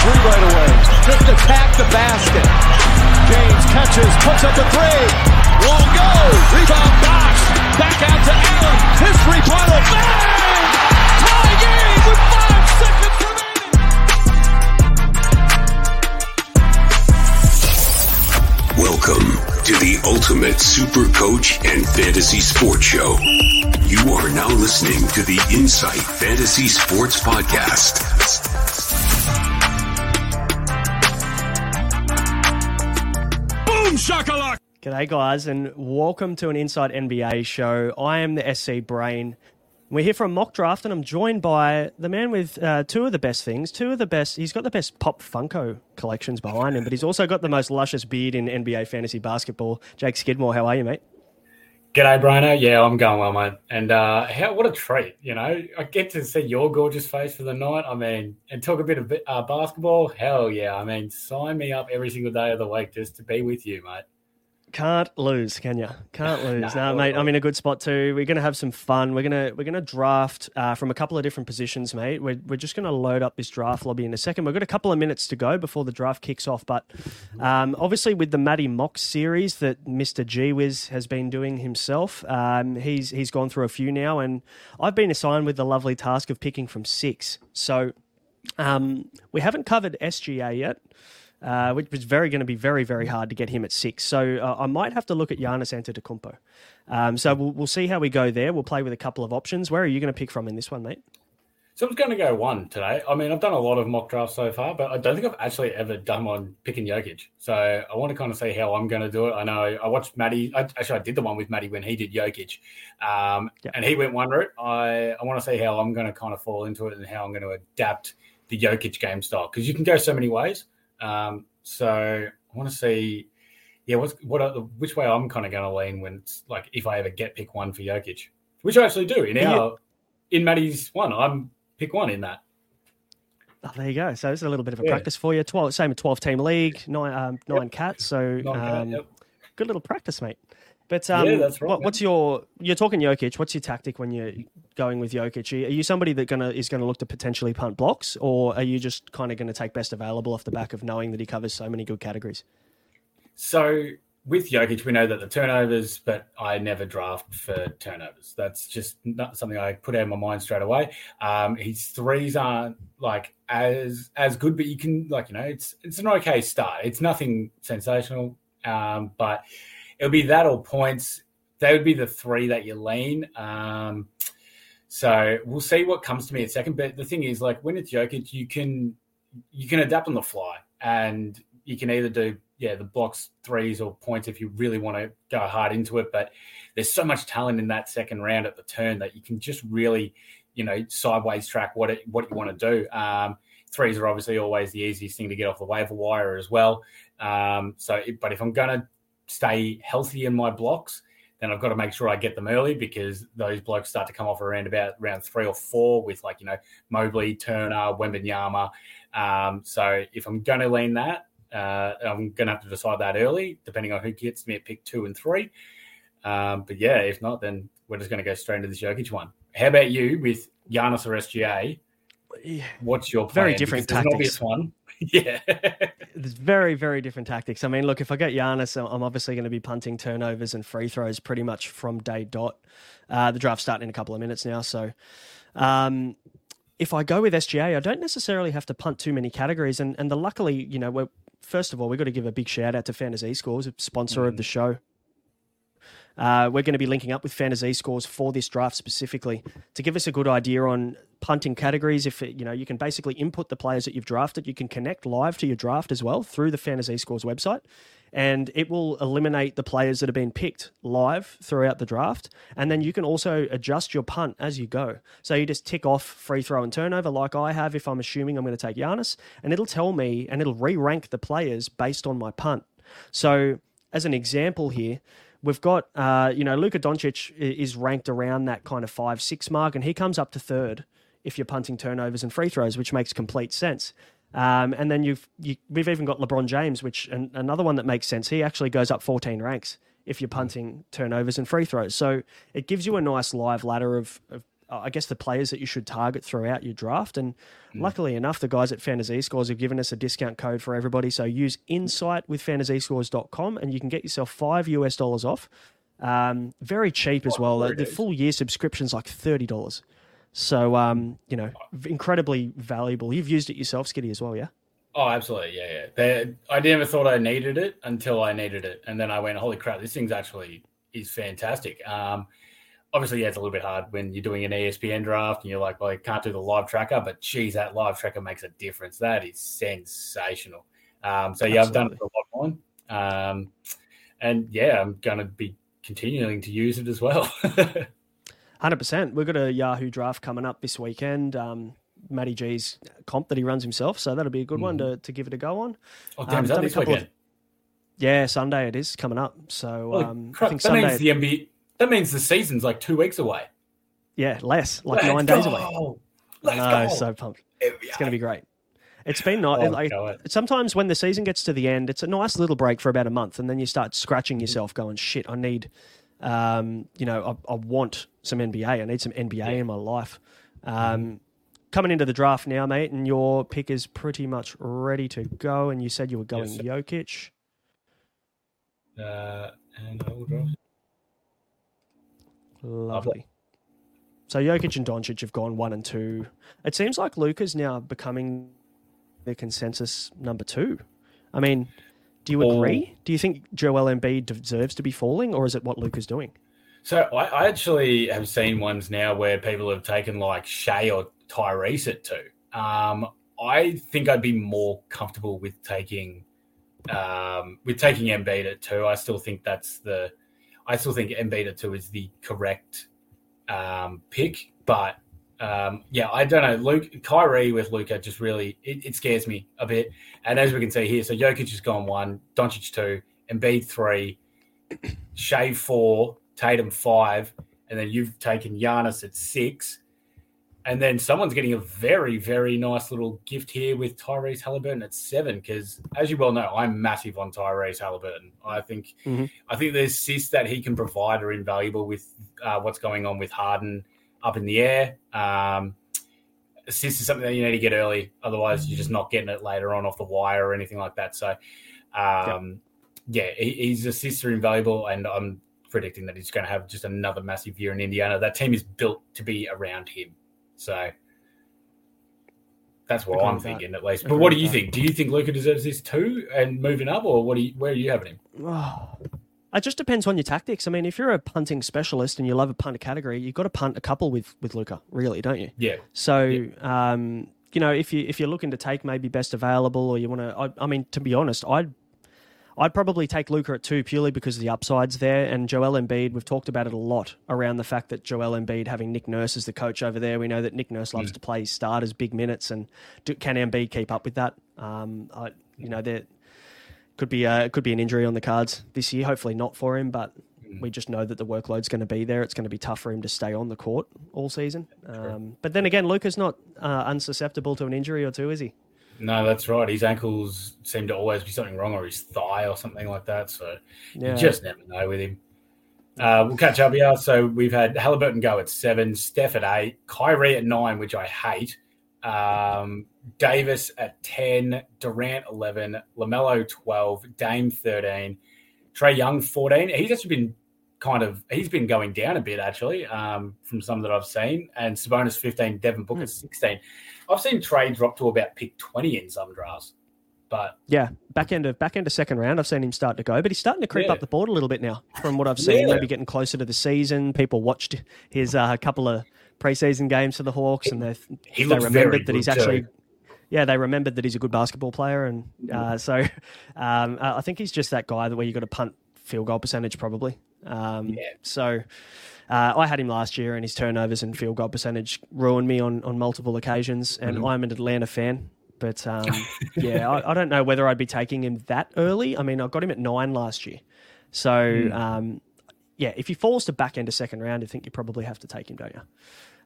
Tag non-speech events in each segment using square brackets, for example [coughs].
three right away. Just attack the basket. James catches, puts up a three. Won't go. Rebound box. Back out to Allen. His three-pointer. Bang! Tie game with five seconds remaining. Welcome to the Ultimate Super Coach and Fantasy Sports Show. You are now listening to the Insight Fantasy Sports Podcast. G'day, guys, and welcome to an Insight NBA show. I am the SC Brain. We're here from mock draft, and I'm joined by the man with uh, two of the best things. Two of the best. He's got the best pop Funko collections behind him, but he's also got the most luscious beard in NBA fantasy basketball. Jake Skidmore, how are you, mate? G'day, Brino. Yeah, I'm going well, mate. And uh, how, what a treat, you know. I get to see your gorgeous face for the night. I mean, and talk a bit of uh, basketball. Hell yeah. I mean, sign me up every single day of the week just to be with you, mate. Can't lose, can you? Can't lose. no, mate. I'm in a good spot too. We're gonna have some fun. We're gonna we're gonna draft uh, from a couple of different positions, mate. We're we're just gonna load up this draft lobby in a second. We've got a couple of minutes to go before the draft kicks off. But um, obviously, with the Matty Mock series that Mister G Wiz has been doing himself, um, he's he's gone through a few now, and I've been assigned with the lovely task of picking from six. So um, we haven't covered SGA yet uh, which was very going to be very very hard to get him at six. So uh, I might have to look at Giannis Antetokounmpo. Um, so we'll, we'll see how we go there. We'll play with a couple of options. Where are you going to pick from in this one, mate? So I'm going to go one today. I mean, I've done a lot of mock drafts so far, but I don't think I've actually ever done one picking Jokic. So I want to kind of see how I'm going to do it. I know I watched Matty. I, actually, I did the one with Matty when he did Jokic, um, and he went one route. I, I want to see how I'm going to kind of fall into it and how I'm going to adapt the Jokic game style because you can go so many ways. Um, so I want to see, yeah, what's what are which way I'm kind of going to lean when it's like if I ever get pick one for Jokic, which I actually do in our in Matty's one, I'm pick one in that. Oh, there you go. So it's a little bit of a yeah. practice for you. Twelve, same twelve team league, nine um, nine yep. cats. So nine um, cat, yep. good little practice, mate. But um, yeah, right, what, what's your you're talking Jokic? What's your tactic when you're going with Jokic? Are you somebody that gonna is going to look to potentially punt blocks, or are you just kind of going to take best available off the back of knowing that he covers so many good categories? So with Jokic, we know that the turnovers, but I never draft for turnovers. That's just not something I put out of my mind straight away. Um, his threes aren't like as as good, but you can like you know it's it's an okay start. It's nothing sensational, um, but it'll be that or points. They would be the three that you lean. Um, so we'll see what comes to me in a second. But the thing is, like when it's Jokic, you can you can adapt on the fly, and you can either do yeah the blocks threes or points if you really want to go hard into it. But there's so much talent in that second round at the turn that you can just really you know sideways track what it what you want to do. Um, threes are obviously always the easiest thing to get off the waiver wire as well. Um, so, but if I'm gonna stay healthy in my blocks, then I've got to make sure I get them early because those blokes start to come off around about round three or four with like, you know, Mobley, Turner, Wembanyama. Um, so if I'm going to lean that, uh, I'm going to have to decide that early, depending on who gets me at pick two and three. Um, but yeah, if not, then we're just going to go straight into the Jokic one. How about you with Giannis or SGA? [sighs] What's your plan? Very different because tactics. one. [laughs] yeah. There's very, very different tactics. I mean, look, if I get Giannis, I'm obviously going to be punting turnovers and free throws pretty much from day dot. Uh, the draft's starting in a couple of minutes now. So um, if I go with SGA, I don't necessarily have to punt too many categories. And, and the luckily, you know, we're, first of all, we've got to give a big shout out to FantaZScores, sponsor mm. of the show. Uh, we're going to be linking up with FantaZScores for this draft specifically to give us a good idea on punting categories. If it, you know, you can basically input the players that you've drafted. You can connect live to your draft as well through the FantaZScores website, and it will eliminate the players that have been picked live throughout the draft. And then you can also adjust your punt as you go. So you just tick off free throw and turnover, like I have. If I'm assuming I'm going to take Giannis, and it'll tell me and it'll re rank the players based on my punt. So as an example here We've got, uh, you know, Luka Doncic is ranked around that kind of five, six mark, and he comes up to third if you're punting turnovers and free throws, which makes complete sense. Um, and then you've you, we've even got LeBron James, which and another one that makes sense. He actually goes up 14 ranks if you're punting turnovers and free throws. So it gives you a nice live ladder of, of I guess the players that you should target throughout your draft. And Mm. luckily enough, the guys at FantaZScores have given us a discount code for everybody. So use Insight with fantazscores.com and you can get yourself five US dollars off. Um, very cheap as well. The, the full year subscription's like thirty dollars. So um, you know, incredibly valuable. You've used it yourself, Skitty, as well, yeah? Oh, absolutely. Yeah, yeah. They, I never thought I needed it until I needed it. And then I went, holy crap, this thing's actually is fantastic. Um, obviously, yeah, it's a little bit hard when you're doing an ESPN draft and you're like, well, I can't do the live tracker, but geez, that live tracker makes a difference. That is sensational. Um, so, yeah, I've done it for a lot more. Um, and yeah, I'm going to be continuing to use it as well. [laughs] Hundred percent. We've got a Yahoo draft coming up this weekend. Um, Matty G's comp that he runs himself, so that'll be a good one to, to give it a go on. oh, damn, Um, is that this couple of- Yeah, Sunday it is coming up. So um, I think that Sunday. means the NBA, that means the season's like two weeks away. yeah, less like Let's nine days away. Let's I know, go. so pumped. It's going to be great. It's been nice. Oh, like, sometimes when the season gets to the end, it's a nice little break for about a month, and then you start scratching Mm-hmm. yourself, going, "Shit, I need, um, you know, I, I want some NBA. I need some NBA in my life." Um, Mm-hmm. Coming into the draft now, mate, and your pick is pretty much ready to go. And you said you were going Yes. Jokic. Uh, and I will draw. Lovely. So Jokic and Doncic have gone one and two. It seems like Luka's now becoming the consensus number two. I mean, do you agree? Do you think Joel Embiid deserves to be falling, or is it what Luka's doing? So I, I actually have seen ones now where people have taken like Shai or Tyrese at two. Um, I think I'd be more comfortable with taking um, with taking Embiid at two. I still think that's the I still think Embiid at two is the correct um, pick, but um, yeah, I don't know. Luke Kyrie with Luka just really it, it scares me a bit. And as we can see here, so Jokic has gone one, Doncic two, Embiid three, Shai four, Tatum five, and then you've taken Giannis at six. And then someone's getting a very, very nice little gift here with Tyrese Halliburton at seven. Because as you well know, I'm massive on Tyrese Halliburton. I think Mhm. I think the assists that he can provide are invaluable with uh, what's going on with Harden up in the air. Um, assists is something that you need to get early, otherwise you're just not getting it later on off the wire or anything like that. So, um, yeah, he, his assists are invaluable, and I'm predicting that he's going to have just another massive year in Indiana. That team is built to be around him, so that's what I'm with that. thinking at least. But what do you that. think? Do you think Luka deserves this too, and moving up, or what? Do you, where are you having him? Oh, it just depends on your tactics. I mean, if you're a punting specialist and you love a punter category, you've got to punt a couple with with Luka, really, don't you? Yeah, So, um, you know, if you if you're looking to take maybe best available, or you want to, I, I mean, to be honest, I'd I'd probably take Luka at two purely because of the upsides there, and Joel Embiid. We've talked about it a lot around the fact that Joel Embiid having Nick Nurse as the coach over there. We know that Nick Nurse loves to play starters, big minutes, and do, can Embiid keep up with that? Um, I, you know, there could be a, could be an injury on the cards this year. Hopefully not for him, but we just know that the workload's going to be there. It's going to be tough for him to stay on the court all season. Um, but then again, Luka's not uh, unsusceptible to an injury or two, is he? No, that's right. His ankles seem to always be something wrong, or his thigh, or something like that. So Yeah. you just never know with him. Uh, we'll catch up here. So we've had Halliburton go at seven, Steph at eight, Kyrie at nine, which I hate, um, Davis at 10, Durant 11, LaMelo 12, Dame 13, Trae Young 14. He's actually been kind of, he's been going down a bit actually um, from some that I've seen. And Sabonis 15, Devin Booker 16. I've seen Trae drop to about pick 20 in some drafts. But Yeah, back end of back end of second round, I've seen him start to go, but he's starting to creep Yeah. up the board a little bit now. From what I've seen, Yeah. maybe getting closer to the season. People watched his uh, couple of preseason games for the Hawks, and they he they remembered that he's actually too. yeah they remembered that he's a good basketball player, and uh, so um, I I think he's just that guy that where you got to punt field goal percentage probably. Um, Yeah. So. Uh, I had him last year, and his turnovers and field goal percentage ruined me on, on multiple occasions. And Mm-hmm. I'm an Atlanta fan, but um, [laughs] yeah, I, I don't know whether I'd be taking him that early. I mean, I got him at nine last year, so Hmm. um, yeah, if he falls to back end of second round, I think you probably have to take him, don't you?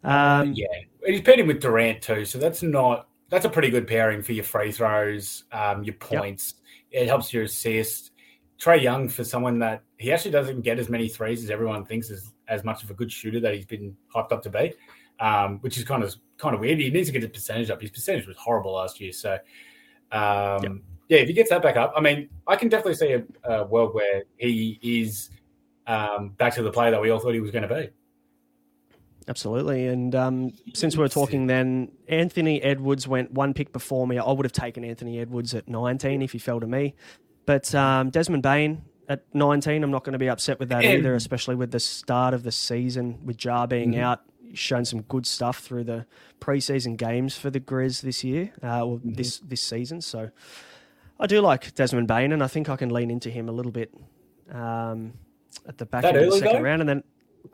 Uh, Um, yeah, And he's paired him with Durant too, so that's not that's a pretty good pairing for your free throws, um, your points. It helps your assist. Trae Young for someone that he actually doesn't get as many threes as everyone thinks is as much of a good shooter that he's been hyped up to be. um, which is kind of kind of weird. He needs to get his percentage up. His percentage was horrible last year, so um, yep. yeah, if he gets that back up, I mean, I can definitely see a, a world where he is um, back to the player that we all thought he was going to be. Absolutely. And um, since we are talking then, Anthony Edwards went one pick before me. I would have taken Anthony Edwards at 19 if he fell to me. But um, Desmond Bane at 19, I'm not going to be upset with that either, especially with the start of the season, with Ja being mm-hmm. out. Shown some good stuff through the preseason games for the Grizz this year, uh, or mm-hmm. this this season. So I do like Desmond Bane, and I think I can lean into him a little bit um, at the back that of the second though? round. And then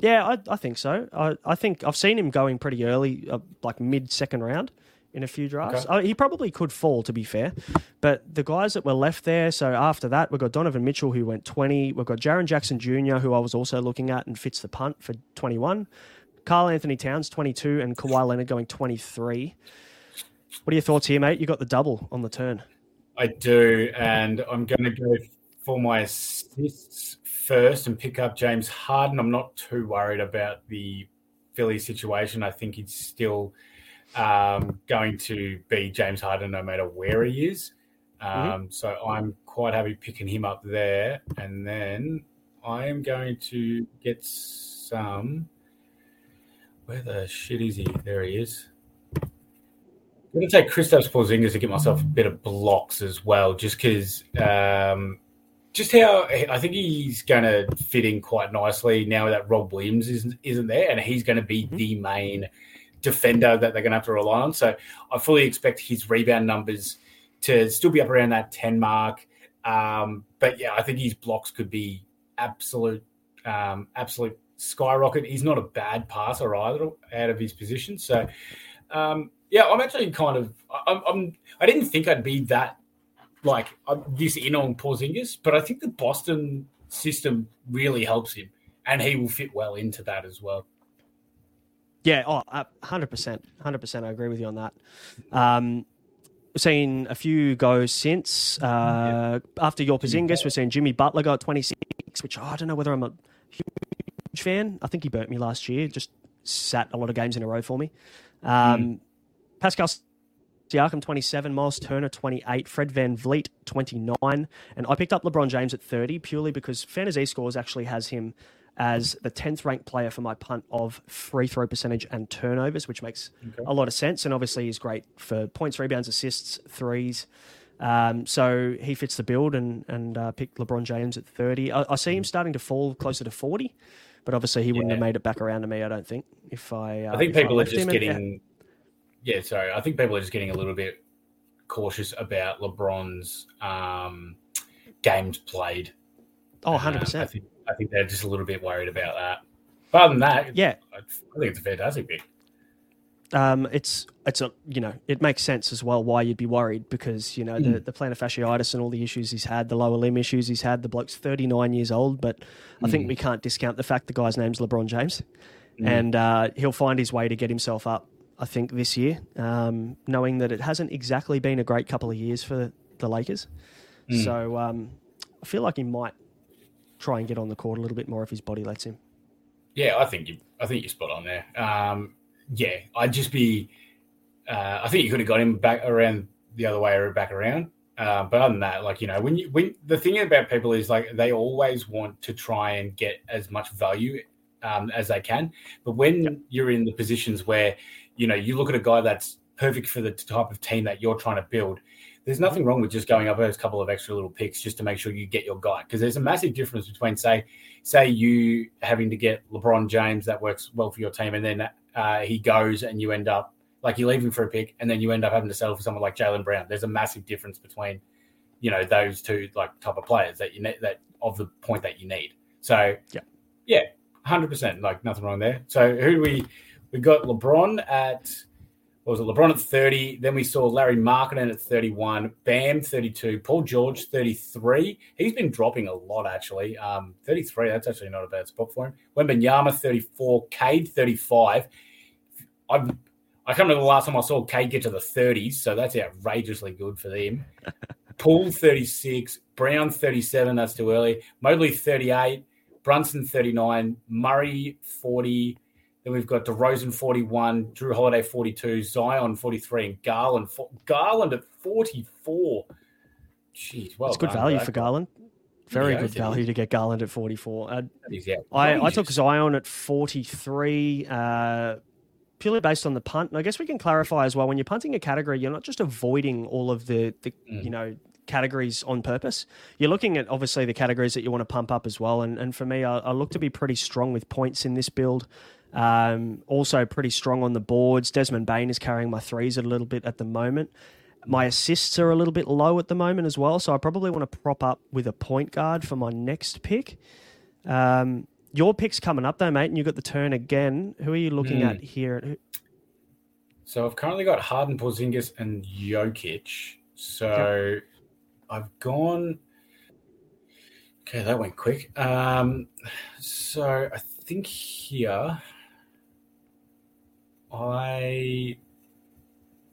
yeah, I, I think so. I, I think I've seen him going pretty early, uh, like mid second round in a few drafts. Okay. Uh, he probably could fall, to be fair. But the guys that were left there, so after that, we've got Donovan Mitchell, who went 20. We've got Jaren Jackson Jr., who I was also looking at and fits the punt for 21. Karl-Anthony Towns, 22, and Kawhi Leonard going 23. What are your thoughts here, mate? You got the double on the turn. I do, and I'm going to go for my assists first and pick up James Harden. I'm not too worried about the Philly situation. I think he's still um, going to be James Harden no matter where he is. Mm-hmm. Um, mm-hmm. So I'm quite happy picking him up there. And then I am going to get some. Where the shit is he? There he is. I'm going to take Kristaps Porzingis to get myself a bit of blocks as well, just because um, just how I think he's going to fit in quite nicely now that Rob Williams isn't isn't there, and he's going to be mm-hmm. the main defender that they're going to have to rely on. So I fully expect his rebound numbers to still be up around that ten mark. Um, but yeah, I think his blocks could be absolute, um, absolute skyrocket. He's not a bad passer either out of his position. So um, yeah, I'm actually kind of I'm, I'm I didn't think I'd be that like this in on Porzingis, but I think the Boston system really helps him, and he will fit well into that as well. Yeah, oh, hundred percent, hundred percent. I agree with you on that. Um, we've seen a few go since uh, yeah. after your Porzingis. We've seen Jimmy Butler go at twenty six, which oh, I don't know whether I'm a huge fan. I think he burnt me last year. Just sat a lot of games in a row for me. Um, mm. Pascal Siakam 27, Miles Turner 28, Fred VanVleet 29, and I picked up LeBron James at 30 purely because FantaZScores actually has him as the 10th ranked player for my punt of free throw percentage and turnovers, which makes okay. a lot of sense. And obviously, he's great for points, rebounds, assists, threes. Um, so he fits the build and and uh, picked LeBron James at 30. I, I, see him starting to fall closer to 40, but obviously he wouldn't have made it back around to me. I don't think. If I, uh, I think people I are just getting. Yeah, sorry. I think people are just getting a little bit cautious about LeBron's um, games played. Oh, 100%. Uh, I think I think they're just a little bit worried about that. But other than that, yeah, I think it's a fantastic pick. Um, it's it's a you know it makes sense as well why you'd be worried because you know mm. the the plantar fasciitis and all the issues he's had, the lower limb issues he's had. The bloke's thirty nine years old, but I think mm. we can't discount the fact the guy's name's LeBron James, mm. and uh, he'll find his way to get himself up I think, this year, um, knowing that it hasn't exactly been a great couple of years for the Lakers. Mm. So um, I feel like he might try and get on the court a little bit more if his body lets him. Yeah, I think you. I think you're spot on there. Um, yeah, I'd just be. Uh, I think you could have got him back around the other way or back around. Uh, but other than that, like you know, when you when the thing about people is like they always want to try and get as much value um, as they can. But when yep. you're in the positions where you know, you look at a guy that's perfect for the type of team that you're trying to build. There's nothing wrong with just going up those couple of extra little picks just to make sure you get your guy. Because there's a massive difference between say, say you having to get LeBron James that works well for your team, and then uh, he goes and you end up like you leave him for a pick, and then you end up having to settle for someone like Jaylen Brown. There's a massive difference between you know those two like type of players that you need that of the point that you need. So yeah, yeah, hundred percent. Like nothing wrong there. So who do we? We got LeBron at what was it? LeBron at 30. Then we saw Lauri Markkanen at 31. Bam 32. Paul George 33. He's been dropping a lot actually. Um, 33. That's actually not a bad spot for him. Wembanyama 34. Cade 35. I've I can't remember the last time I saw Cade get to the 30s, so that's outrageously good for them. [laughs] Poole 36, Brown 37, that's too early. Mobley 38, Brunson 39, Murray 40, Then we've got DeRozan 41, Jrue Holiday 42, Zion 43, and Garland Garland at 44. Jeez, well, it's good value for Garland. Very good value to get Garland at 44. Uh, yeah. I, I took Zion at 43. Uh, purely based on the punt. And I guess we can clarify as well when you're punting a category, you're not just avoiding all of the, the mm. you know categories on purpose. You're looking at obviously the categories that you want to pump up as well. And and for me, I, I look to be pretty strong with points in this build. Um, also pretty strong on the boards. Desmond Bane is carrying my threes a little bit at the moment. My assists are a little bit low at the moment as well, so I probably want to prop up with a point guard for my next pick. Um, your pick's coming up though, mate, and you've got the turn again. Who are you looking mm. at here? So I've currently got Harden, Porzingis, and Jokic. So I've gone. Okay, that went quick. Um, so I think here I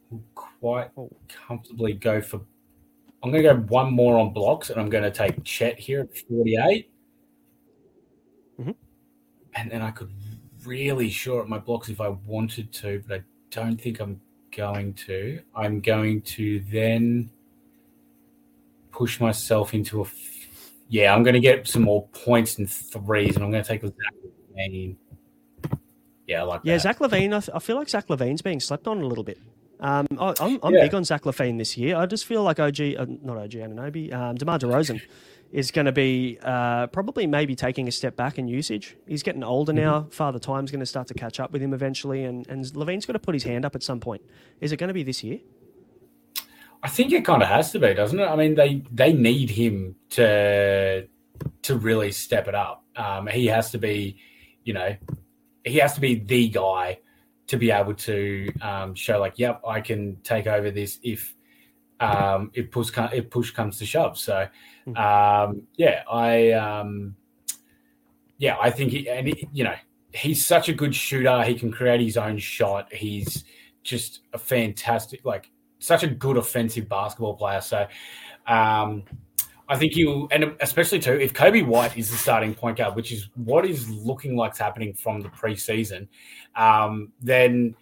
will quite comfortably go for. I'm going to go one more on blocks, and I'm going to take Chet here at 48. Mm-hmm. And then I could really short my blocks if I wanted to, but I don't think I'm going to. I'm going to then push myself into a. F- yeah, I'm going to get some more points and threes, and I'm going to take Zach. Yeah, I like yeah, that. Zach LaVine. I, th- I, feel like Zach LaVine's being slept on a little bit. Um, I, am I'm yeah. big on Zach LaVine this year. I just feel like OG, uh, not OG Anunoby, um, DeMar DeRozan is going to be uh, probably maybe taking a step back in usage. He's getting older mm-hmm. now. Father Time's going to start to catch up with him eventually, and, and LaVine's got to put his hand up at some point. Is it going to be this year? I think it kind of has to be, doesn't it? I mean, they they need him to to really step it up. Um, he has to be, you know, he has to be the guy to be able to um, show like, yep, I can take over this if um, if push if push comes to shove. So hmm. um, yeah, I um, yeah, I think he and he, you know he's such a good shooter. He can create his own shot. He's just a fantastic, like such a good offensive basketball player. So um, I think you and especially too if Coby White is the starting point guard, which is what is looking like happening from the preseason, um, then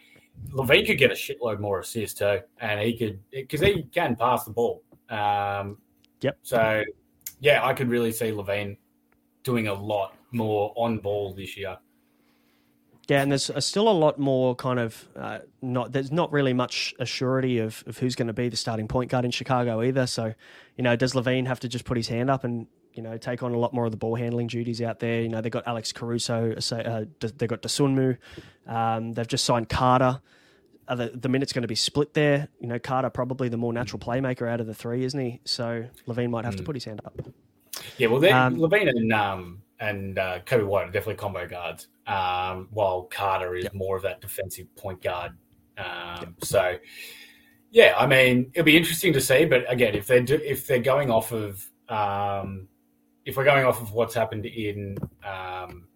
LaVine could get a shitload more assists too, and he could because he can pass the ball. Um, yep. So yeah, I could really see LaVine doing a lot more on ball this year. Yeah, and there's still a lot more kind of uh, not. There's not really much assurity of, of who's going to be the starting point guard in Chicago either. So, you know, does LaVine have to just put his hand up and you know take on a lot more of the ball handling duties out there? You know, they got Alex Caruso, uh, they got Dosunmu, um, they've just signed Carter. Uh, the, the minute's going to be split there. You know, Carter probably the more natural playmaker out of the three, isn't he? So LaVine might have mm. to hmm. put his hand up. Yeah, well, um, LaVine and um, and uh, Coby White are definitely combo guards, um, while Carter is yep. more of that defensive point guard. Um, yep. So, yeah, I mean, it'll be interesting to see. But again, if they're do, if they're going off of um, if we're going off of what's happened in um,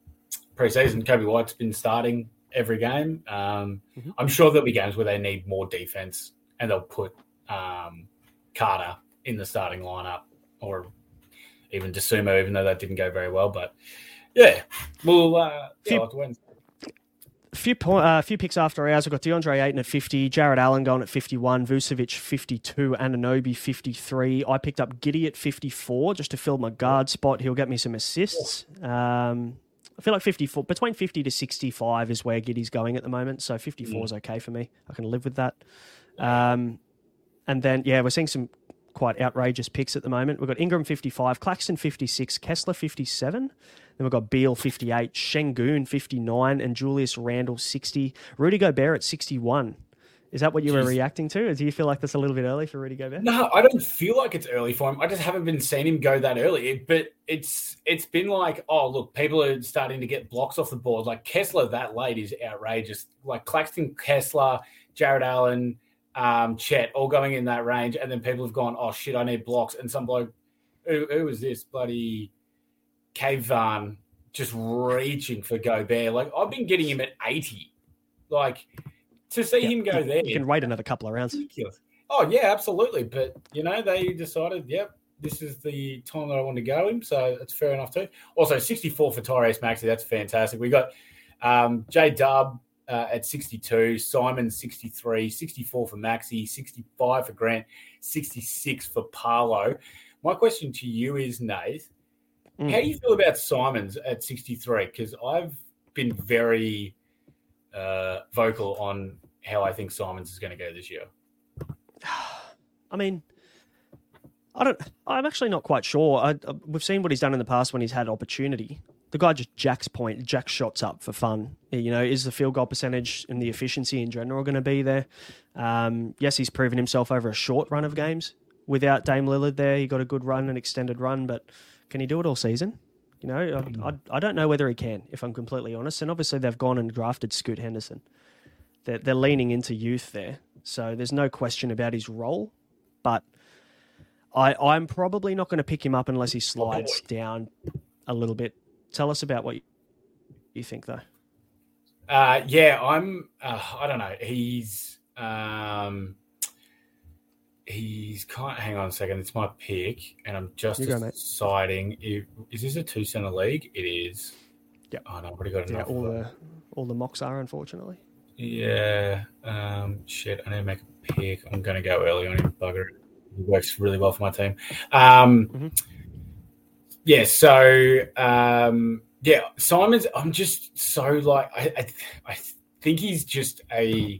preseason, Coby White's been starting every game. Um, mm-hmm. I'm sure there'll be games where they need more defense, and they'll put um, Carter in the starting lineup or even Dosunmu, even though that didn't go very well. But yeah, we'll uh, few, yeah, few point, uh, few picks after ours. We've got DeAndre Ayton at 50, Jarrett Allen going at 51, Vucevic 52, Anunoby 53. I picked up Giddey at 54 just to fill my guard spot. He'll get me some assists. Um, I feel like 54 between 50 to 65 is where Giddey's going at the moment. So 54 mm. is okay for me. I can live with that. Um, and then yeah, we're seeing some quite outrageous picks at the moment. We've got Ingram 55, Claxton 56, Kessler 57. Then we've got Beal 58, Sengun 59, and Julius Randle 60. Rudy Gobert at 61. Is that what you Jeez. were reacting to? Or do you feel like that's a little bit early for Rudy Gobert? No, I don't feel like it's early for him. I just haven't been seeing him go that early. But it's it's been like, oh look, people are starting to get blocks off the board. Like Kessler that late is outrageous. Like Claxton, Kessler, Jarrett Allen, um, Chet, all going in that range, and then people have gone, "Oh shit, I need blocks." And some bloke, who, who was this bloody Van just reaching for Gobert? Like I've been getting him at eighty. Like to see him go there, you can wait another couple of rounds. Ridiculous. Oh yeah, absolutely. But you know, they decided, yep, this is the time that I want to go him, so it's fair enough too. Also, sixty-four for Tyrese Maxey, that's fantastic. We got Um, J Dub uh, at 62, Simon 63, 64 for Maxey, 65 for Grant, 66 for Parlo. My question to you is, Nate, mm. how do you feel about Simons at 63? Because I've been very uh, vocal on how I think Simons is going to go this year. [sighs] I mean, I don't. I'm actually not quite sure. I, I, we've seen what he's done in the past when he's had opportunity. The guy just jacks point, jacks shots up for fun. You know, is the field goal percentage and the efficiency in general going to be there? Um, yes, he's proven himself over a short run of games. Without Dame Lillard there, he got a good run, an extended run, but can he do it all season? You know, I, I, I don't know whether he can, if I'm completely honest. And obviously, they've gone and drafted Scoot Henderson. They're, they're leaning into youth there, so there's no question about his role. But I, I'm probably not going to pick him up unless he slides down a little bit. Tell us about what you think, though. Uh, yeah, I'm. Uh, I don't know. He's. Um, he's kind. Of, hang on a second. It's my pick, and I'm just go, deciding. If, is this a two center league? It is. Yeah. Oh no, I've already got enough. Yeah, all the all the mocks are unfortunately. Yeah. Um. Shit. I need to make a pick. I'm going to go early on him. Bugger. He works really well for my team. Um. Mm-hmm. Yeah. So. Um. Yeah. Simon's. I'm just so like. I. I, I think he's just a.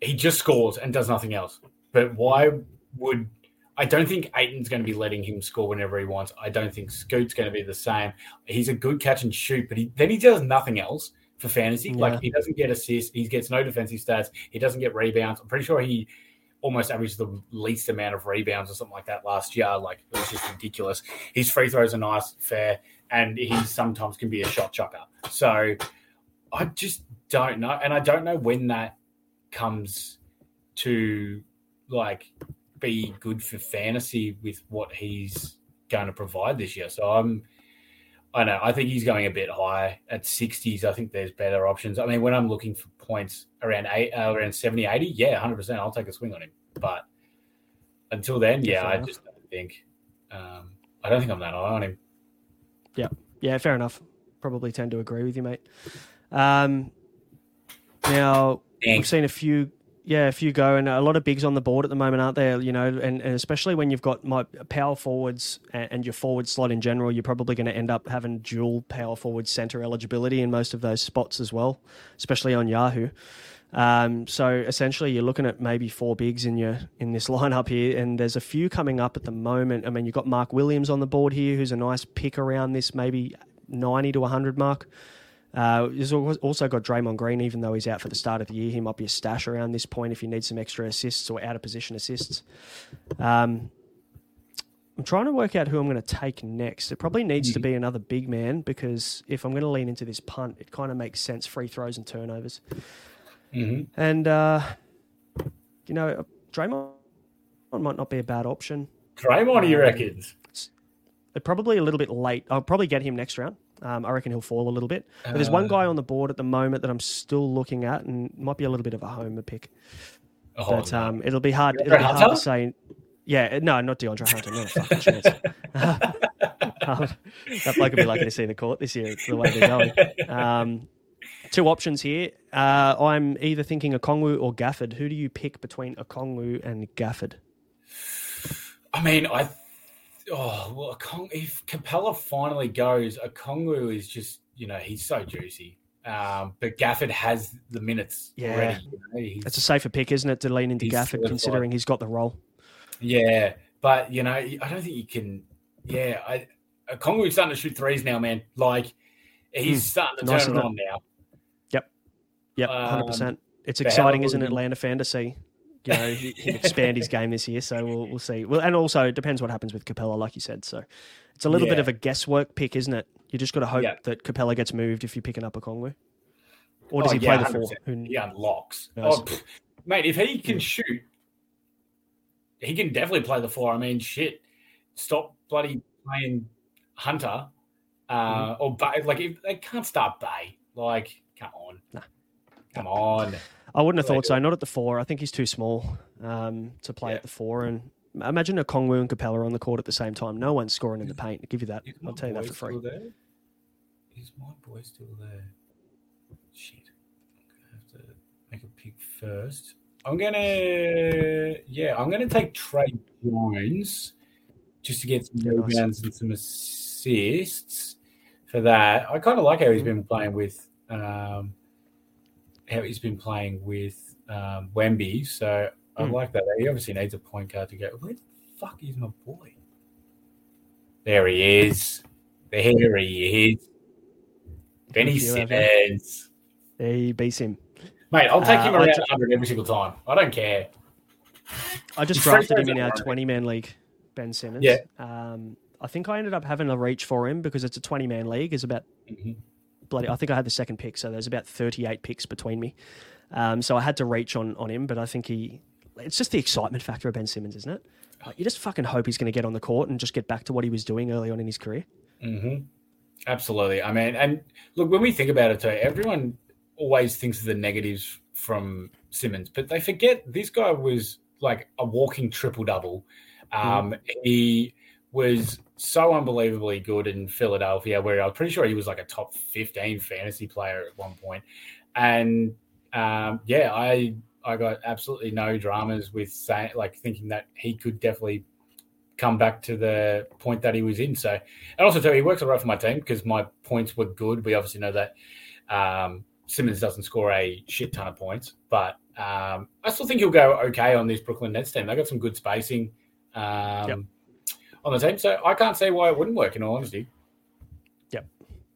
He just scores and does nothing else. But why would I don't think Ayton's going to be letting him score whenever he wants. I don't think Scoot's going to be the same. He's a good catch and shoot, but he, then he does nothing else for fantasy. Yeah. Like he doesn't get assists, he gets no defensive stats, he doesn't get rebounds. I'm pretty sure he almost averaged the least amount of rebounds or something like that last year. Like it was just ridiculous. His free throws are nice, fair, and he sometimes can be a shot chucker. So I just don't know, and I don't know when that comes to like be good for fantasy with what he's going to provide this year. So I'm, I know, I think he's going a bit high at 60s. I think there's better options. I mean, when I'm looking for points around eight, uh, around 70, 80, yeah, 100%, I'll take a swing on him. But until then, yeah, I just don't think, um, I don't think I'm that high on him. Yeah. Yeah, fair enough. Probably tend to agree with you, mate. Um, now, Thanks. we've seen a few yeah, a few go, and a lot of bigs on the board at the moment, aren't there? You know, and, and especially when you've got my power forwards and, and your forward slot in general, you're probably going to end up having dual power forward center eligibility in most of those spots as well, especially on Yahoo. Um, so essentially, you're looking at maybe four bigs in your in this [laughs] lineup here, and there's a few coming up at the moment. I mean, you've got Mark Williams on the board here, who's a nice pick around this maybe 90 to 100 mark. Uh, he's also got Draymond Green, even though he's out for the start of the year. He might be a stash around this point if you need some extra assists or out of position assists. Um, I'm trying to work out who I'm going to take next. It probably needs mm-hmm. to be another big man because if I'm going to lean into this punt, it kind of makes sense free throws and turnovers. Mm-hmm. And, uh, you know, Draymond might not be a bad option. Draymond, um, you reckon? Probably a little bit late. I'll probably get him next round. Um, I reckon he'll fall a little bit. But there's one guy uh. on the board at the moment that I'm still looking at, and might be a little bit of a homer pick. Oh, but um, no. it'll be hard. it'll be hard to say. Yeah, no, not DeAndre Hunter. Not a fucking [laughs] chance. um, [laughs] that bloke will be lucky to see the court this year. It's the way they're going. Um, two options here. Uh, I'm either thinking a Okongwu or Gafford. Who do you pick between a Okongwu and Gafford? I mean, I oh well, Kong, if Capela finally goes, A Okongwu is just you know he's so juicy. Um, but Gafford has the minutes yeah. already. You know, it's a safer pick, isn't it, to lean into Gafford, considering he's got the role. Yeah, but you know, I don't think you can. Yeah, I, Okongwu's starting to shoot threes now, man. Like he's mm, starting to nice turn it on now. Yep, yep, hundred um, percent. It's exciting, isn't it, Atlanta fantasy? You [laughs] know, he, would expand his game this year. So we'll we'll see. Well, and also it depends what happens with Capela, like you said. So it's a little yeah. bit of a guesswork pick, isn't it? You just got to hope yeah. that Capela gets moved if you're picking up Okongwu. Or does oh, he yeah, play the four? Who, he unlocks. Oh, mate, if he can shoot, he can definitely play the four. I mean, shit, stop bloody playing Hunter uh, mm. or Bey. Like, if, they can't start Bey. Like, come on. Nah. Come on. I wouldn't have thought so. Not at the four. I think he's too small um, to play yeah. at the four. And imagine a Kongwu and Capela on the court at the same time. No one's scoring in the paint. I'll give you that. I'll tell you that for free. Is my boy still there? shit. I'm gonna have to make a pick first. I'm gonna yeah, I'm gonna take Tre Jones just to get some Yeah, nice. rebounds and some assists for that. I kind of like how he's been playing with um, how he's been playing with um, Wemby. So I Mm. like that. He obviously needs a point guard to go. Where the fuck is my boy? There he is. There he is. Benny Thank you, Evan. Simmons. He beats him. Mate, I'll take Uh, him around ju- 100 every single time. I don't care. I just drafted him in our 20 man league, Ben Simmons. Yeah. Um, I think I ended up having a reach for him because it's a 20 man league. Is about Mhm. Bloody. I think I had the second pick, so there's about 38 picks between me. Um, so I had to reach on on him, but I think he. It's just the excitement factor of Ben Simmons, isn't it? Like, you just fucking hope he's going to get on the court and just get back to what he was doing early on in his career. hmm Absolutely. I mean, and look, when we think about it too, everyone always thinks of the negatives from Simmons, but they forget this guy was like a walking triple double. Um, He was so unbelievably good in Philadelphia, where I'm pretty sure he was like a top 15 fantasy player at one point. And um, yeah, I I got absolutely no dramas with saying like thinking that he could definitely come back to the point that he was in. So, and also too, he works all right for my team because my points were good. We obviously know that um, Simmons doesn't score a shit ton of points, but um, I still think he'll go okay on this Brooklyn Nets team. They got some good spacing um, Yep. On the team, so I can't see why it wouldn't work. In all honesty, Yep,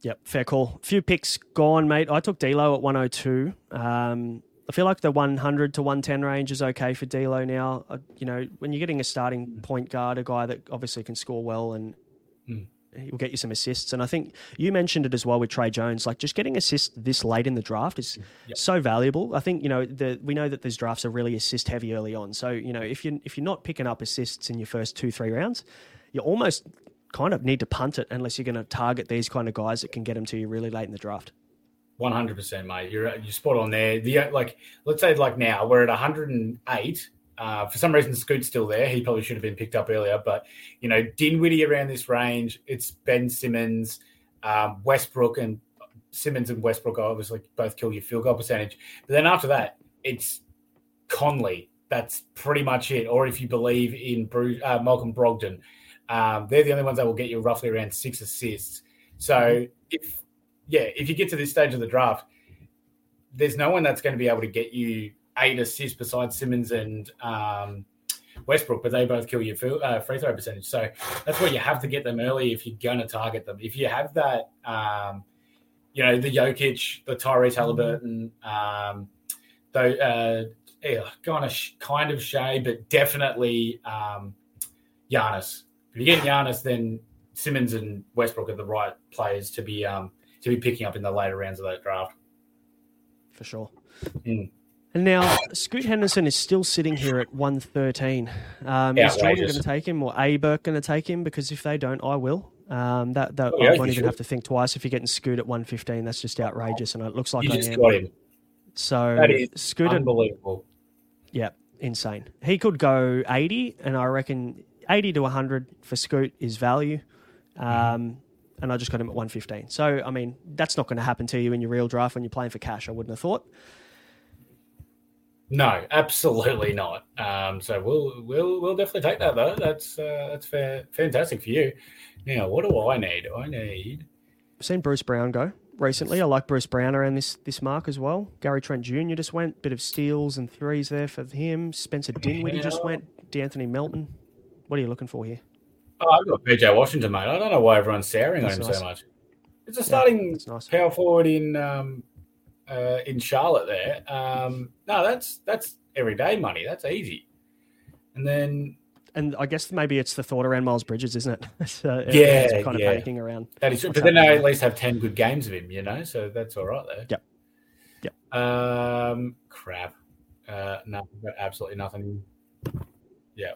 Yep. fair call. A few picks gone, mate. I took D'Lo at 102. Um, I feel like the 100 to 110 range is okay for D'Lo now. Uh, you know, when you're getting a starting point guard, a guy that obviously can score well and Mm. he'll get you some assists. And I think you mentioned it as well with Tre Jones. Like just getting assists this late in the draft is Yep. so valuable. I think you know the we know that these drafts are really assist heavy early on. So you know if you if you're not picking up assists in your first two three rounds, you almost kind of need to punt it unless you're going to target these kind of guys that can get them to you really late in the draft. one hundred percent, mate. You're you're spot on there. The like, let's say like now we're at one hundred and eight. Uh, for some reason, Scoot's still there. He probably should have been picked up earlier, but you know, Dinwiddie around this range. It's Ben Simmons, um, Westbrook, and Simmons and Westbrook obviously both kill your field goal percentage. But then after that, it's Conley. That's pretty much it. Or if you believe in Bruce, uh, Malcolm Brogdon, um, they're the only ones that will get you roughly around six assists. So if yeah, if you get to this stage of the draft, there's no one that's going to be able to get you eight assists besides Simmons and um, Westbrook, but they both kill your uh, free throw percentage. So that's where you have to get them early if you're going to target them. If you have that, um, you know, the Jokic, the Tyrese Halliburton, um, though, uh, yeah, kind of, kind of Shai, but definitely um, Giannis. If you get Giannis, then Simmons and Westbrook are the right players to be um, to be picking up in the later rounds of that draft. for sure. Mm. And now Scoot Henderson is still sitting here at 113. Um, is Jordan going to take him or A Burke going to take him? Because if they don't, I will. Um, that that Oh, yeah, I won't even should. have to think twice if you're getting Scoot at 115. That's just outrageous, and it looks like You I just am. got him. So That is Scoot at Unbelievable. Yeah, insane. He could go 80, and I reckon 80 to 100 for Scoot is value. Um, And I just got him at 115. So, I mean, that's not going to happen to you in your real draft when you're playing for cash, I wouldn't have thought. No, absolutely not. Um, so we'll we'll we'll definitely take that though. That's uh, that's fair, fantastic for you. Now, what do I need? I need I've seen Bruce Brown go recently. I like Bruce Brown around this this mark as well. Gary Trent Jr. just went. Bit of steals and threes there for him. Spencer Dinwiddie just went. D'Anthony Melton. What are you looking for here? Oh, I've got PJ Washington, mate. I don't know why everyone's souring on him nice. so much. It's a starting that's nice. power forward in um, uh, in Charlotte. There, um, no, that's that's everyday money. That's easy. And then And I guess maybe it's the thought around Miles Bridges, isn't it? [laughs] so Yeah, everyone's kind yeah. of panicking around. that is, but then they happening at least have ten good games of him, you know. So that's all right there. Yep. Yep. Um, crap. Uh, no, absolutely nothing. Yeah.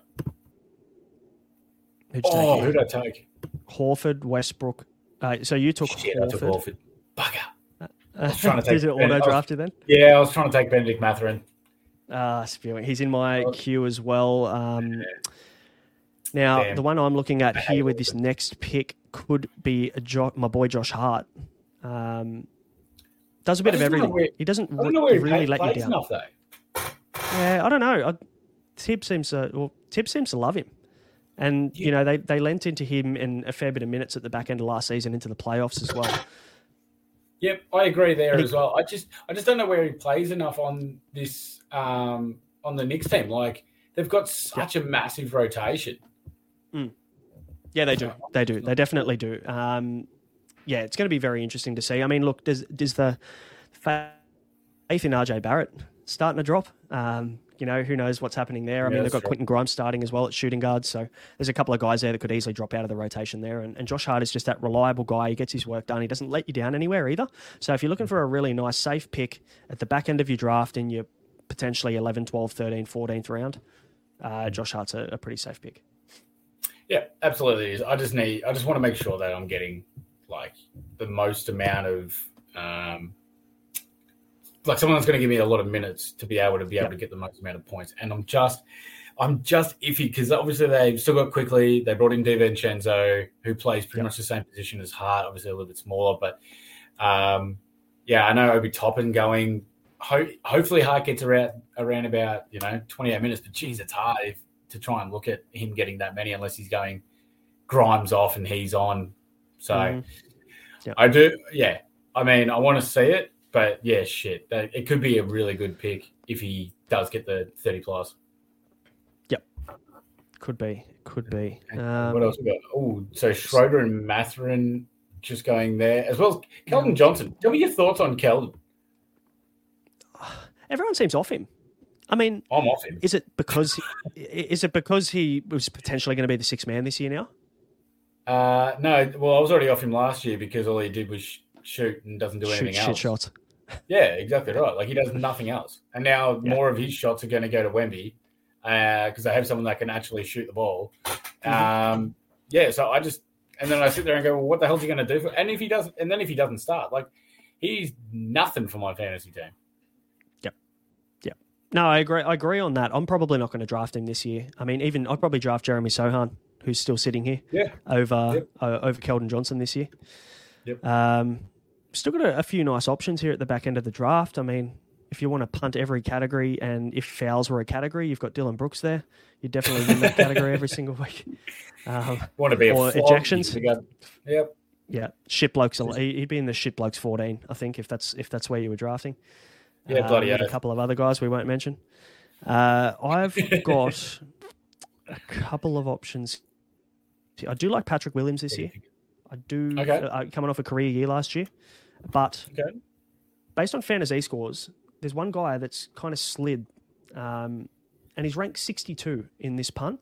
Who'd you Oh, take who here? did I take? Horford, Westbrook. Uh, so you took Shit, I took Horford. Horford. Bugger. Uh, trying to [laughs] take Is it auto drafted then? Yeah, I was trying to take Bennedict Mathurin. Ah, spewing. He's in my Oh. queue as well. Um, now, Damn. the one I'm looking at here with this next pick could be a jo- my boy Josh Hart. Um, Does a bit of everything. Where, he doesn't really he let you down. Enough, though. Yeah, I don't know. I, Tib seems to well, Tib seems to love him. And yeah. you know they, they lent into him in a fair bit of minutes at the back end of last season into the playoffs as well. [coughs] Yep, I agree there he, as well. I just I just don't know where he plays enough on this um, on the Knicks team. Like they've got such a massive rotation. Mm. Yeah, they do. They do. They definitely do. Um, yeah, it's going to be very interesting to see. I mean, look, does does the faith in RJ Barrett starting to drop? Um, you know, who knows what's happening there? I yeah, mean, they've got true. Quentin Grimes starting as well at shooting guard, so there's a couple of guys there that could easily drop out of the rotation there. And, and Josh Hart is just that reliable guy. He gets his work done. He doesn't let you down anywhere either. So if you're looking for a really nice, safe pick at the back end of your draft in your potentially 11, 12, 13, 14th round, uh, Josh Hart's a, a pretty safe pick. Yeah, absolutely. I just need, I just want to make sure that I'm getting like the most amount of um, like someone that's going to give me a lot of minutes to be able to be able to get the most amount of points. And I'm just, I'm just iffy because obviously they've still got Quickley. They brought in DiVincenzo, who plays pretty much the same position as Hart, obviously a little bit smaller. But um, yeah, I know Obi Toppin going. Ho- hopefully, Hart gets around around about you know 28 minutes. But geez, it's hard if, to try and look at him getting that many unless he's going Grimes off and he's on. So mm. yep. I do, yeah. I mean, I want to see it, but yeah, shit, it could be a really good pick if he does get the thirty plus. Yep, could be, could be. Um, what else we got? Oh, so Schroeder and Mathurin just going there as well as Keldon Johnson. Tell me your thoughts on Keldon. [sighs] Everyone seems off him. I mean, I'm off him. Is it because he, is it because he was potentially going to be the sixth man this year now? Uh, no. Well, I was already off him last year because all he did was shoot and doesn't do shoot anything else. shots. Yeah, exactly right. Like he does nothing else. And now [laughs] yeah. more of his shots are going to go to Wemby because uh, they have someone that can actually shoot the ball. Um, yeah, so I just and then I sit there and go, well, what the hell's he going to do? For, and if he doesn't, and then if he doesn't start, like he's nothing for my fantasy team. Yep, yep. No, I agree. I agree on that. I'm probably not going to draft him this year. I mean, even I'd probably draft Jeremy Sochan, who's still sitting here, yeah, over yep. uh, over Keldon Johnson this year. Yep. Um, still got a, a, few nice options here at the back end of the draft. I mean, if you want to punt every category and if fouls were a category, you've got Dillon Brooks there. You definitely win that category every single week. [laughs] Um, want to be or ejections? Yep. Yeah, shit blokes. He'd be in the shit blokes fourteen, I think, if that's if that's where you were drafting. Yeah, bloody um, A couple of other guys we won't mention. Uh, I've [laughs] got a couple of options. I do like Patrick Williams this year. I do. Okay. Uh, coming off a career year last year. But okay. based on FantaZScores, there's one guy that's kind of slid, um, and he's ranked 62 in this punt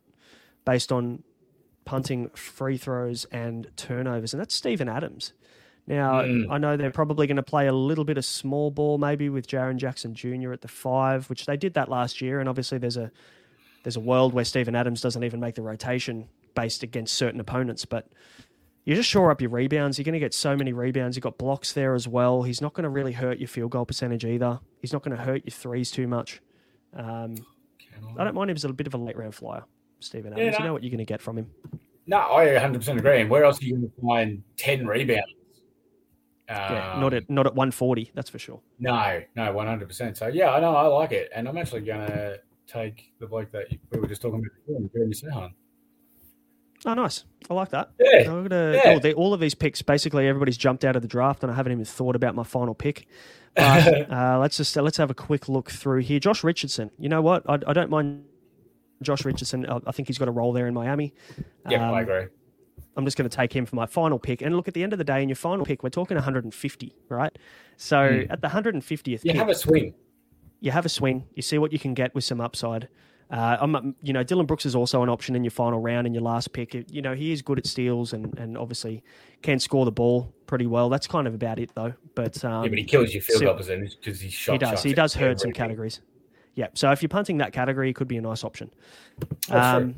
based on punting, free throws, and turnovers, and that's Steven Adams. Now, mm. I know they're probably going to play a little bit of small ball, maybe with Jaren Jackson Jr. at the five, which they did that last year. And obviously, there's a there's a world where Steven Adams doesn't even make the rotation based against certain opponents. But you just shore up your rebounds. You're going to get so many rebounds. You've got blocks there as well. He's not going to really hurt your field goal percentage either. He's not going to hurt your threes too much. Um, I don't mind him as a bit of a late round flyer, Steven Adams. Yeah, no, you know what you're going to get from him. No, I 100% agree. And where else are you going to find 10 rebounds? Um, yeah, not at not at 140, that's for sure. No, no, 100%. So, yeah, I know, I like it. And I'm actually going to take the bloke that we were just talking about before, Jeremy Sochan. Oh, nice. I like that. Yeah. Gonna, yeah. Oh, they, all of these picks, basically, everybody's jumped out of the draft, and I haven't even thought about my final pick. But [laughs] uh, let's just uh, let's have a quick look through here. Josh Richardson. You know what? I, I don't mind Josh Richardson. I, I, think he's got a role there in Miami. Yeah, um, I agree. I'm just going to take him for my final pick. And look, at the end of the day, in your final pick, we're talking 150, right? So mm. at the 150th, you pick, have a swing. You have a swing. You see what you can get with some upside. Uh, I'm, you know, Dillon Brooks is also an option in your final round in your last pick. You know, he is good at steals and, and obviously can score the ball pretty well. That's kind of about it though. But um, yeah, but he kills your field goal percentage because he's shot. He does. He does hurt some categories. Yeah. So if you're punting that category, it could be a nice option. Um,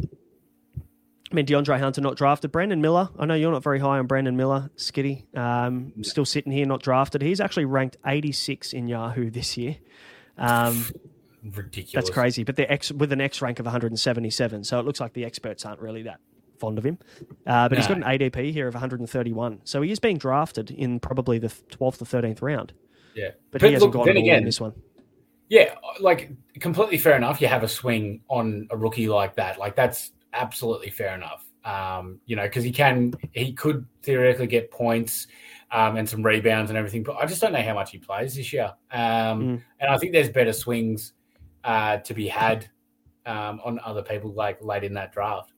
I mean, DeAndre Hunter not drafted. Brandon Miller. I know you're not very high on Brandon Miller, Skitty. Um, still sitting here, not drafted. He's actually ranked 86 in Yahoo this year. Um, ridiculous. That's crazy. But they're X with an X rank of 177, so it looks like the experts aren't really that fond of him. Uh, but no. he's got an ADP here of 131, so he is being drafted in probably the 12th or 13th round. Yeah, but, he hasn't look, gone again in this one. Yeah, like completely fair enough. You have a swing on a rookie like that. Like that's absolutely fair enough. Um, you know, because he can, he could theoretically get points um, and some rebounds and everything. But I just don't know how much he plays this year. Um, mm. And I think there's better swings uh, to be had um, on other people like late in that draft.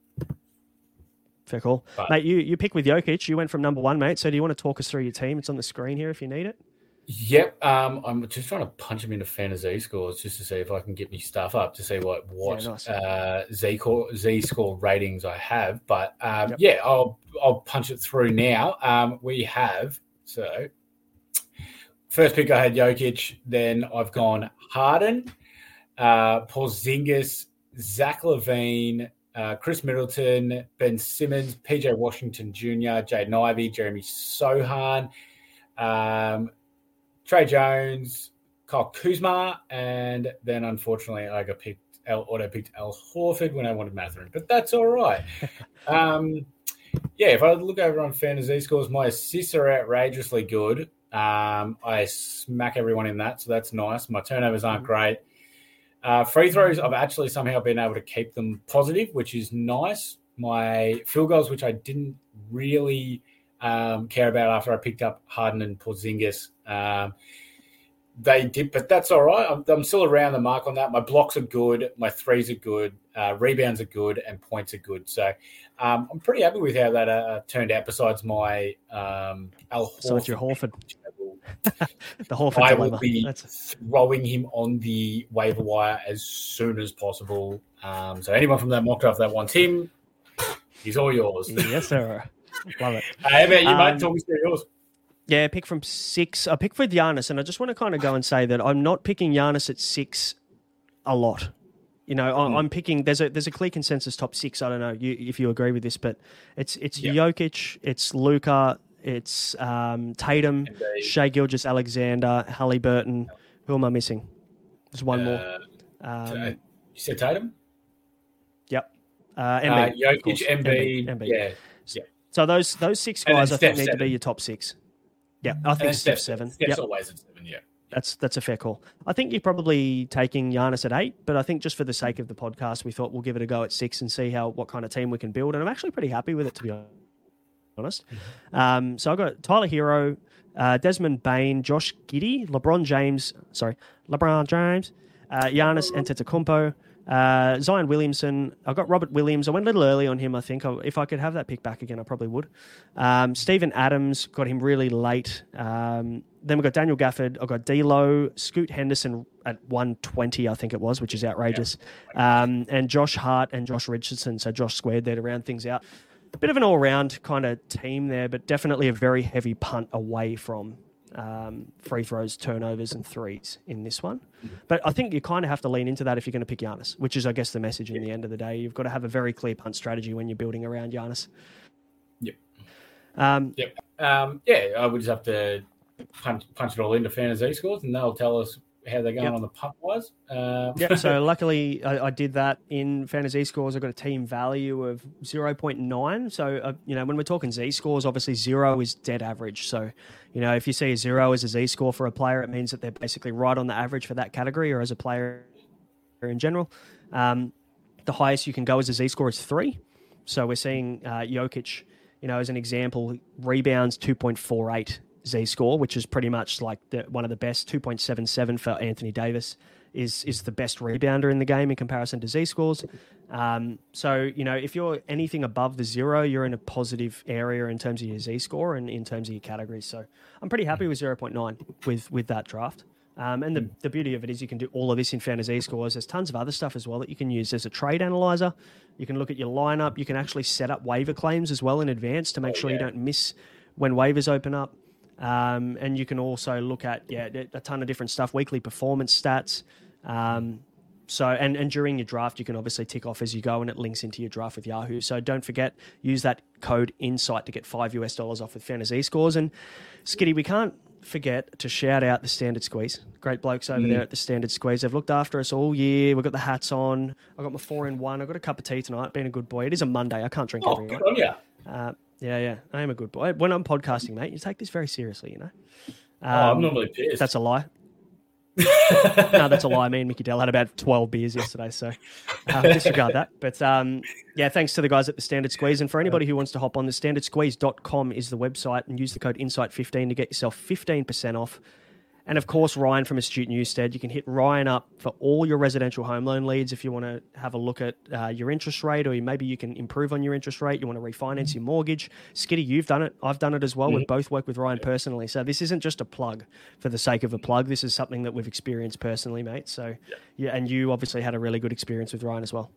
Fair call, but, mate. You you pick with Jokic. You went from number one, mate. So do you want to talk us through your team? It's on the screen here if you need it. Yep. Um, I'm just trying to punch him into FantaZScores just to see if I can get me stuff up to see what what yeah, nice. uh, Z core, Z score ratings I have. But um, yep. yeah, I'll I'll punch it through now. Um, we have so first pick I had Jokic, then I've gone Harden, uh, Porzingis, Zach LaVine, uh, Khris Middleton, Ben Simmons, PJ Washington Jr., Jaden Ivey, Jeremy Sochan, Um, Tre Jones, Kyle Kuzma, and then unfortunately I got picked. L auto picked Al Horford when I wanted Mathurin, but that's all right. [laughs] um, yeah, if I look over on FantaZScores, my assists are outrageously good. Um, I smack everyone in that, so that's nice. My turnovers aren't great. Uh, free throws, I've actually somehow been able to keep them positive, which is nice. My field goals, which I didn't really um, care about after I picked up Harden and Porzingis. Um, they did, but that's all right. I'm, I'm, still around the mark on that. My blocks are good, my threes are good, uh, rebounds are good, and points are good. So um, I'm pretty happy with how that uh, turned out. Besides my um, Al Horford. So it's your Horford. [laughs] the Horford I will be That's... throwing him on the waiver wire as soon as possible. Um, so anyone from that mock draft that wants him, he's all yours. yes, sir. Love it. [laughs] How about you, um, mate? Talk me through yours. Yeah, pick from six. I pick for Giannis, and I just want to kind of go and say that I'm not picking Giannis at six a lot. You know, mm. I'm picking. There's a there's a clear consensus top six. I don't know you, if you agree with this, but it's it's. Jokic, it's Luka, it's um, Tatum, Shai Gilgeous-Alexander, Halliburton. Who am I missing? There's one uh, more. Um, you said Tatum. Yep. Uh, Embiid, uh, Jokic, Embiid, Embiid. Yeah. yeah. So those those six guys I think need seven. to be your top six. Yeah, I think Steph, Steph seven. Steph's yep. always at seven. Yeah, that's that's a fair call. I think you're probably taking Giannis at eight, but I think just for the sake of the podcast, we thought we'll give it a go at six and see how what kind of team we can build. And I'm actually pretty happy with it to be honest. Mm-hmm. Um, so I've got Tyler Herro, uh, Desmond Bane, Josh Giddey, LeBron James. Sorry, LeBron James, uh, Giannis Antetokounmpo. Uh, Zion Williamson. I got Robert Williams. I went a little early on him. I think if I could have that pick back again, I probably would. Um, Steven Adams got him really late. Um, then we've got Daniel Gafford. I've got D'Lo, Scoot Henderson at 120, I think it was, which is outrageous. Um, and Josh Hart and Josh Richardson. So Josh squared there to round things out. A bit of an all-round kind of team there, but definitely a very heavy punt away from um, free throws, turnovers, and threes in this one. But I think you kind of have to lean into that if you're going to pick Giannis, which is, I guess, the message in the end of the day. You've got to have a very clear punt strategy when you're building around Giannis. Yep. Um, yep. Um, yeah, I would just have to punch, punch it all into FantaZScores, and they'll tell us how they're going yep. on the punt wise. Uh, yeah, so [laughs] luckily I, I, did that in FantaZScores. I got a team value of 0.9. So, uh, you know, when we're talking Z scores, obviously zero is dead average. So, you know, if you see a zero as a Z score for a player, it means that they're basically right on the average for that category or as a player in general. Um, the highest you can go as a Z score is three. So we're seeing uh, Jokic, you know, as an example, rebounds 2.48 Z score, which is pretty much like the, one of the best. Two point seven seven for Anthony Davis is is the best rebounder in the game in comparison to Z scores. Um, so you know if you're anything above the zero, you're in a positive area in terms of your Z score and in terms of your categories. So I'm pretty happy with zero point nine with with that draft. Um, and the, the beauty of it is you can do all of this in FantaZScores. There's tons of other stuff as well that you can use. There's a trade analyzer. You can look at your lineup. You can actually set up waiver claims as well in advance to make oh, sure yeah. you don't miss when waivers open up. Um, and you can also look at yeah a ton of different stuff, weekly performance stats. Um, so and and during your draft, you can obviously tick off as you go, and it links into your draft with Yahoo. So don't forget, use that code Insight to get five US dollars off with FantaZScores. And Skitty, we can't forget to shout out the Standard Squeeze. Great blokes over mm. there at the Standard Squeeze. They've looked after us all year. We've got the hats on. I got my four in one. I got a cup of tea tonight. Being a good boy. It is a Monday. I can't drink oh, every night. Uh, yeah, yeah. I am a good boy. When I'm podcasting, mate, you take this very seriously, you know. Um, oh, I'm um, normally pissed. That's a lie. [laughs] no, that's a lie. Me and Mickey Dell had about 12 beers yesterday, so uh, disregard that. But um, yeah, thanks to the guys at the Standard Squeeze. And for anybody who wants to hop on, the standardsqueeze.com is the website and use the code INSIGHT15 to get yourself 15% off and of course, Ryan from Astute Newstead. You can hit Ryan up for all your residential home loan leads if you want to have a look at uh, your interest rate, or maybe you can improve on your interest rate. You want to refinance your mortgage. Skitty, you've done it. I've done it as well. Mm-hmm. We've both work with Ryan personally. So this isn't just a plug for the sake of a plug. This is something that we've experienced personally, mate. So yeah, yeah and you obviously had a really good experience with Ryan as well.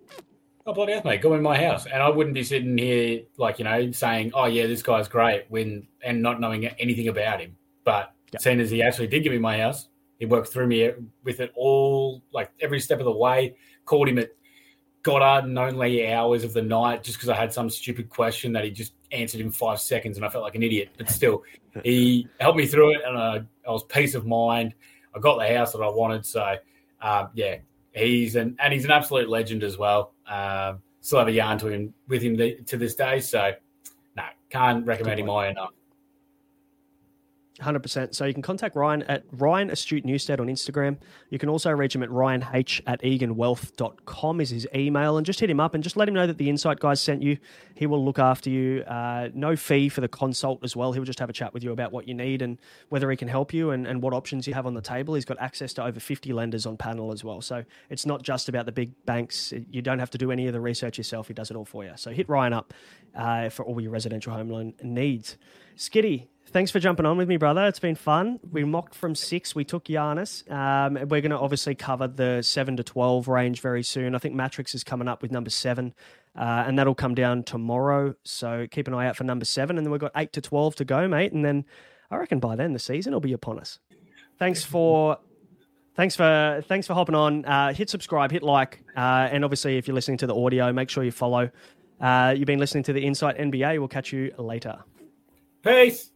Oh bloody hell, mate! Go in my house, and I wouldn't be sitting here like you know saying, "Oh yeah, this guy's great," when and not knowing anything about him. But yep. seeing as he actually did give me my house, he worked through me with it all, like every step of the way. Called him at Goddard and only hours of the night just because I had some stupid question that he just answered in five seconds and I felt like an idiot. But still, he [laughs] helped me through it and I, I, was peace of mind. I got the house that I wanted. So, um, yeah, he's an and he's an absolute legend as well. Um, still have a yarn to him with him to this day. So, no, can't recommend him high enough. Hundred percent. So you can contact Ryan at Ryan Astute Newstead on Instagram. You can also reach him at ryanh at eganwealth.com is his email and just hit him up and just let him know that the Insight guys sent you. He will look after you. Uh, no fee for the consult as well. He'll just have a chat with you about what you need and whether he can help you and, and what options you have on the table. He's got access to over 50 lenders on panel as well. So it's not just about the big banks. You don't have to do any of the research yourself. He does it all for you. So hit Ryan up uh, for all your residential home loan needs. Skitty, thanks for jumping on with me, brother. It's been fun. We mocked from six. We took Giannis. Um, we're going to obviously cover the seven to twelve range very soon. I think Matrix is coming up with number seven, uh, and that'll come down tomorrow. So keep an eye out for number seven, and then we've got eight to twelve to go, mate. And then I reckon by then the season will be upon us. Thanks for. Thanks for thanks for hopping on. Uh, hit subscribe, hit like, uh, and obviously if you're listening to the audio, make sure you follow. Uh, you've been listening to the Insight NBA. We'll catch you later. Peace.